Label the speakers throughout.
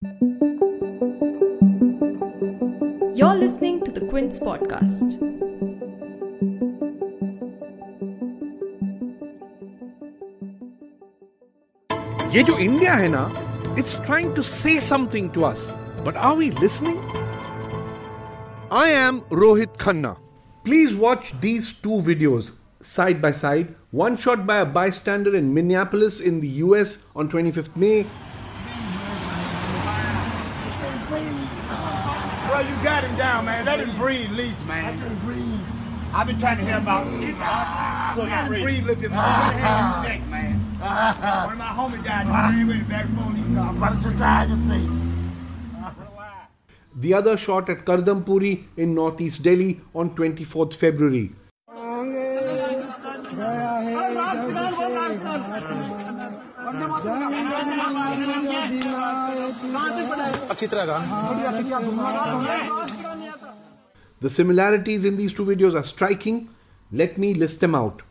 Speaker 1: You're listening to the Quint Podcast.
Speaker 2: ये जो India है ना it's trying to say something to us but are we listening I am Rohit Khanna please watch these two videos side by side, one shot by a bystander in Minneapolis in the US on 25th May
Speaker 3: got him down, man. Let him breathe, least, man.
Speaker 4: I can breathe.
Speaker 3: I've been trying to hear about it. So let him breathe a little bit more. Put your hand on his neck, man. One of my homies died. He ran with him back before
Speaker 4: I'm about to die to see.
Speaker 2: The other shot at Kardampuri in northeast Delhi on 24th February. The similarities in these two videos are striking. Let me list them out.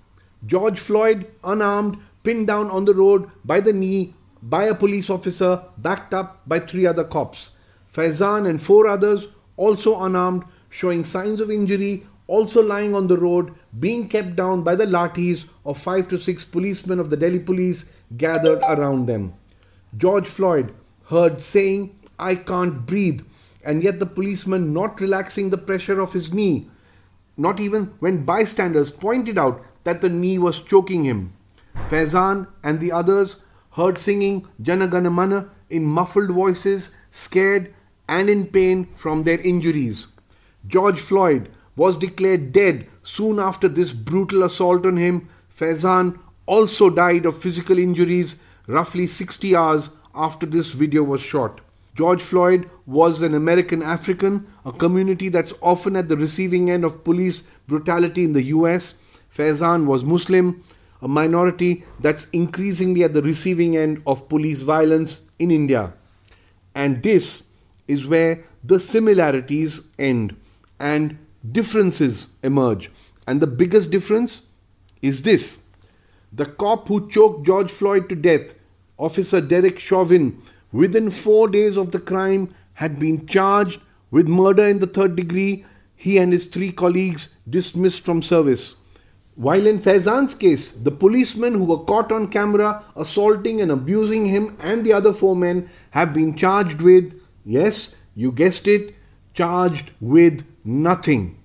Speaker 2: George Floyd, unarmed, pinned down on the road by the knee by a police officer, backed up by three other cops. Faizan and four others, also unarmed, showing signs of injury, also lying on the road, being kept down by the lathis of five to six policemen of the Delhi police gathered around them. George Floyd heard saying, I can't breathe, and yet the policeman not relaxing the pressure of his knee, not even when bystanders pointed out that the knee was choking him. Faizan and the others heard singing Janagana Mana in muffled voices, scared and in pain from their injuries. George Floyd was declared dead soon after this brutal assault on him. Faizan also died of physical injuries roughly 60 hours after this video was shot. George Floyd was an American African, a community that's often at the receiving end of police brutality in the US. Faizan was Muslim, a minority that's increasingly at the receiving end of police violence in India. And this is where the similarities end and differences emerge. And the biggest difference is this the cop who choked George Floyd to death, Officer Derek Chauvin, within four days of the crime, had been charged with murder in the third degree. He and his three colleagues dismissed from service. While in Faizan's case, the policemen who were caught on camera assaulting and abusing him and the other four men have been charged with, yes, you guessed it, charged with nothing.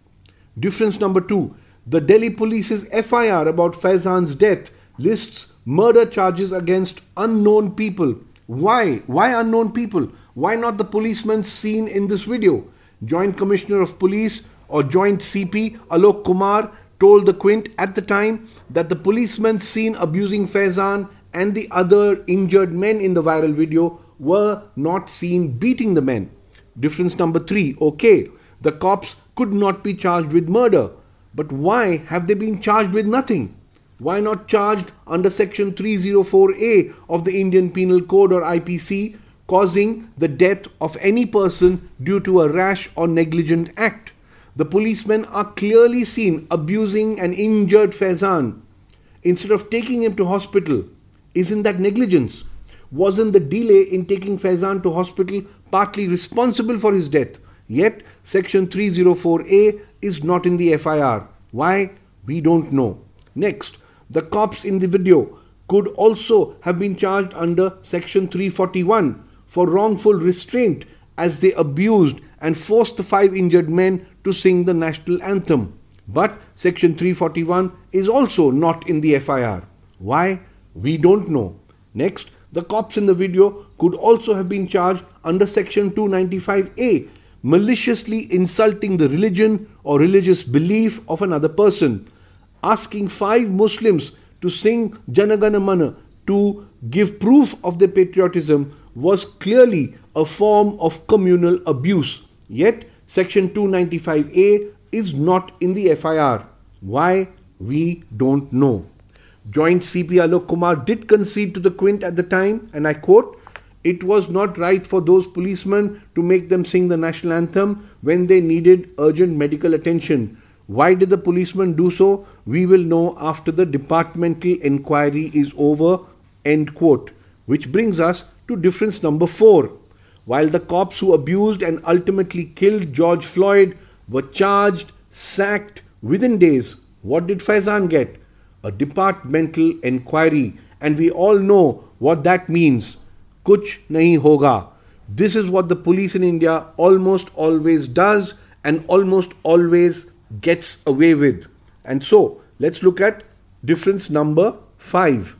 Speaker 2: Difference number two the Delhi police's FIR about Faizan's death lists murder charges against unknown people. Why? Why unknown people? Why not the policemen seen in this video? Joint Commissioner of Police or Joint CP Alok Kumar told the Quint at the time that the policemen seen abusing Faizan and the other injured men in the viral video were not seen beating the men. Difference number three okay, the cops could not be charged with murder. But why have they been charged with nothing? Why not charged under section 304A of the Indian Penal Code or IPC, causing the death of any person due to a rash or negligent act? The policemen are clearly seen abusing an injured Faizan. Instead of taking him to hospital, isn't that negligence? Wasn't the delay in taking Faizan to hospital partly responsible for his death? Yet, section 304A is not in the FIR. Why? We don't know. Next, the cops in the video could also have been charged under section 341 for wrongful restraint as they abused and forced the five injured men to sing the national anthem. But section 341 is also not in the FIR. Why? We don't know. Next, the cops in the video could also have been charged under section 295A maliciously insulting the religion or religious belief of another person, asking five Muslims to sing Janagana Mana to give proof of their patriotism was clearly a form of communal abuse. Yet, Section 295A is not in the FIR. Why? We don't know. Joint CP Alok Kumar did concede to the Quint at the time, and I quote, it was not right for those policemen to make them sing the national anthem when they needed urgent medical attention. Why did the policemen do so? We will know after the departmental inquiry is over. End quote. Which brings us to difference number four. while the cops who abused and ultimately killed George Floyd were charged, sacked within days, what did Faizan get? A departmental inquiry, and we all know what that means. Kuch nahi hoga. This is what the police in India almost always does and almost always gets away with. And so, let's look at difference number 5.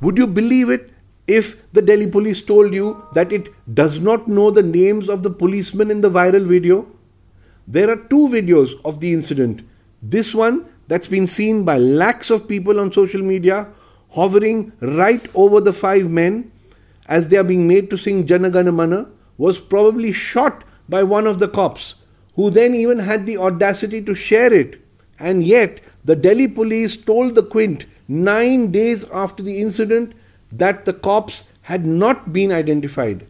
Speaker 2: Would you believe it if the Delhi police told you that it does not know the names of the policemen in the viral video? There are two videos of the incident. This one that's been seen by lakhs of people on social media hovering right over the five men as they are being made to sing Janagana Mana was probably shot by one of the cops who then even had the audacity to share it. And yet, the Delhi police told the Quint nine days after the incident that the cops had not been identified.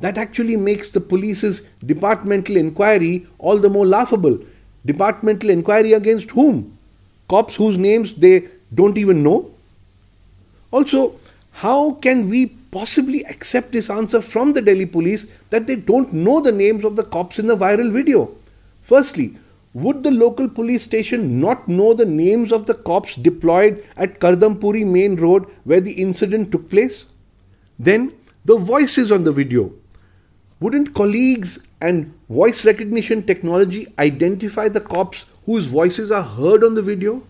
Speaker 2: That actually makes the police's departmental inquiry all the more laughable. Departmental inquiry against whom? Cops whose names they don't even know? Also, how can we possibly accept this answer from the Delhi police that they don't know the names of the cops in the viral video? Firstly, would the local police station not know the names of the cops deployed at Kardampuri main road where the incident took place? Then, the voices on the video. Wouldn't colleagues and voice recognition technology identify the cops whose voices are heard on the video?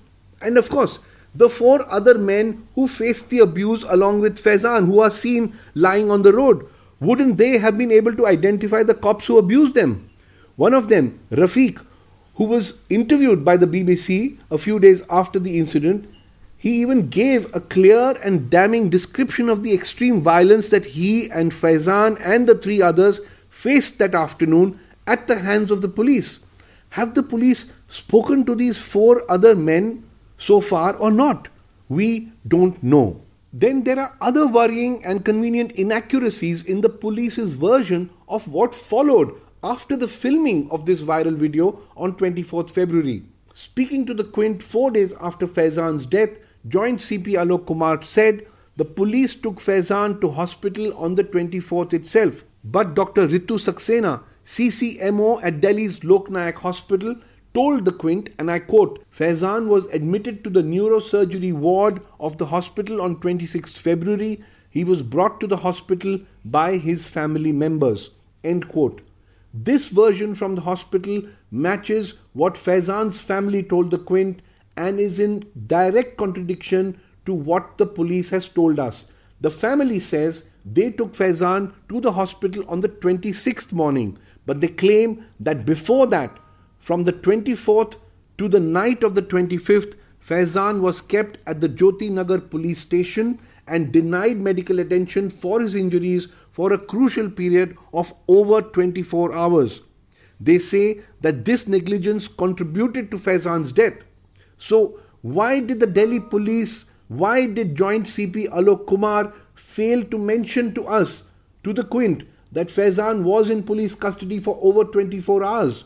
Speaker 2: And of course, the four other men who faced the abuse along with Faizan, who are seen lying on the road, wouldn't they have been able to identify the cops who abused them? One of them, Rafiq, who was interviewed by the BBC a few days after the incident, he even gave a clear and damning description of the extreme violence that he and Faizan and the three others faced that afternoon at the hands of the police. Have the police spoken to these four other men so far or not? We don't know. Then there are other worrying and convenient inaccuracies in the police's version of what followed after the filming of this viral video on 24th February. Speaking to the Quint four days after Faizan's death, Joint CP Alok Kumar said the police took Faizan to hospital on the 24th itself. But Dr. Ritu Saxena, CCMO at Delhi's Loknayak Hospital, told the Quint, and I quote, Faizan was admitted to the neurosurgery ward of the hospital on 26 February. He was brought to the hospital by his family members. End quote. This version from the hospital matches what Faizan's family told the Quint and is in direct contradiction to what the police has told us. The family says they took Faizan to the hospital on the 26th morning, but they claim that before that, from the 24th to the night of the 25th, Faizan was kept at the Jyoti Nagar police station and denied medical attention for his injuries for a crucial period of over 24 hours. They say that this negligence contributed to Faizan's death. So, why did the Delhi police, why did Joint CP Alok Kumar fail to mention to us, to the Quint, that Faizan was in police custody for over 24 hours?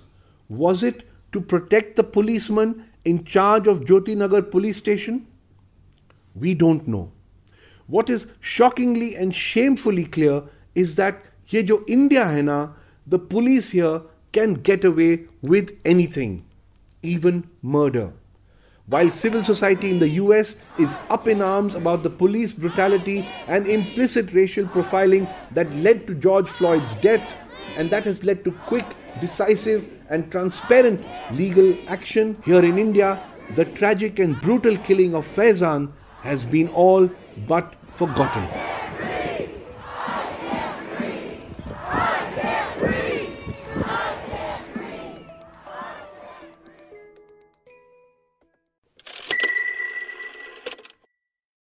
Speaker 2: Was it to protect the policeman in charge of Jyoti Nagar police station? We don't know. What is shockingly and shamefully clear is that ये जो India है ना the police here can get away with anything, even murder. While civil society in the US is up in arms about the police brutality and implicit racial profiling that led to George Floyd's death, and that has led to quick, decisive, and transparent legal action, here in India, the tragic and brutal killing of Faizan has been all but forgotten.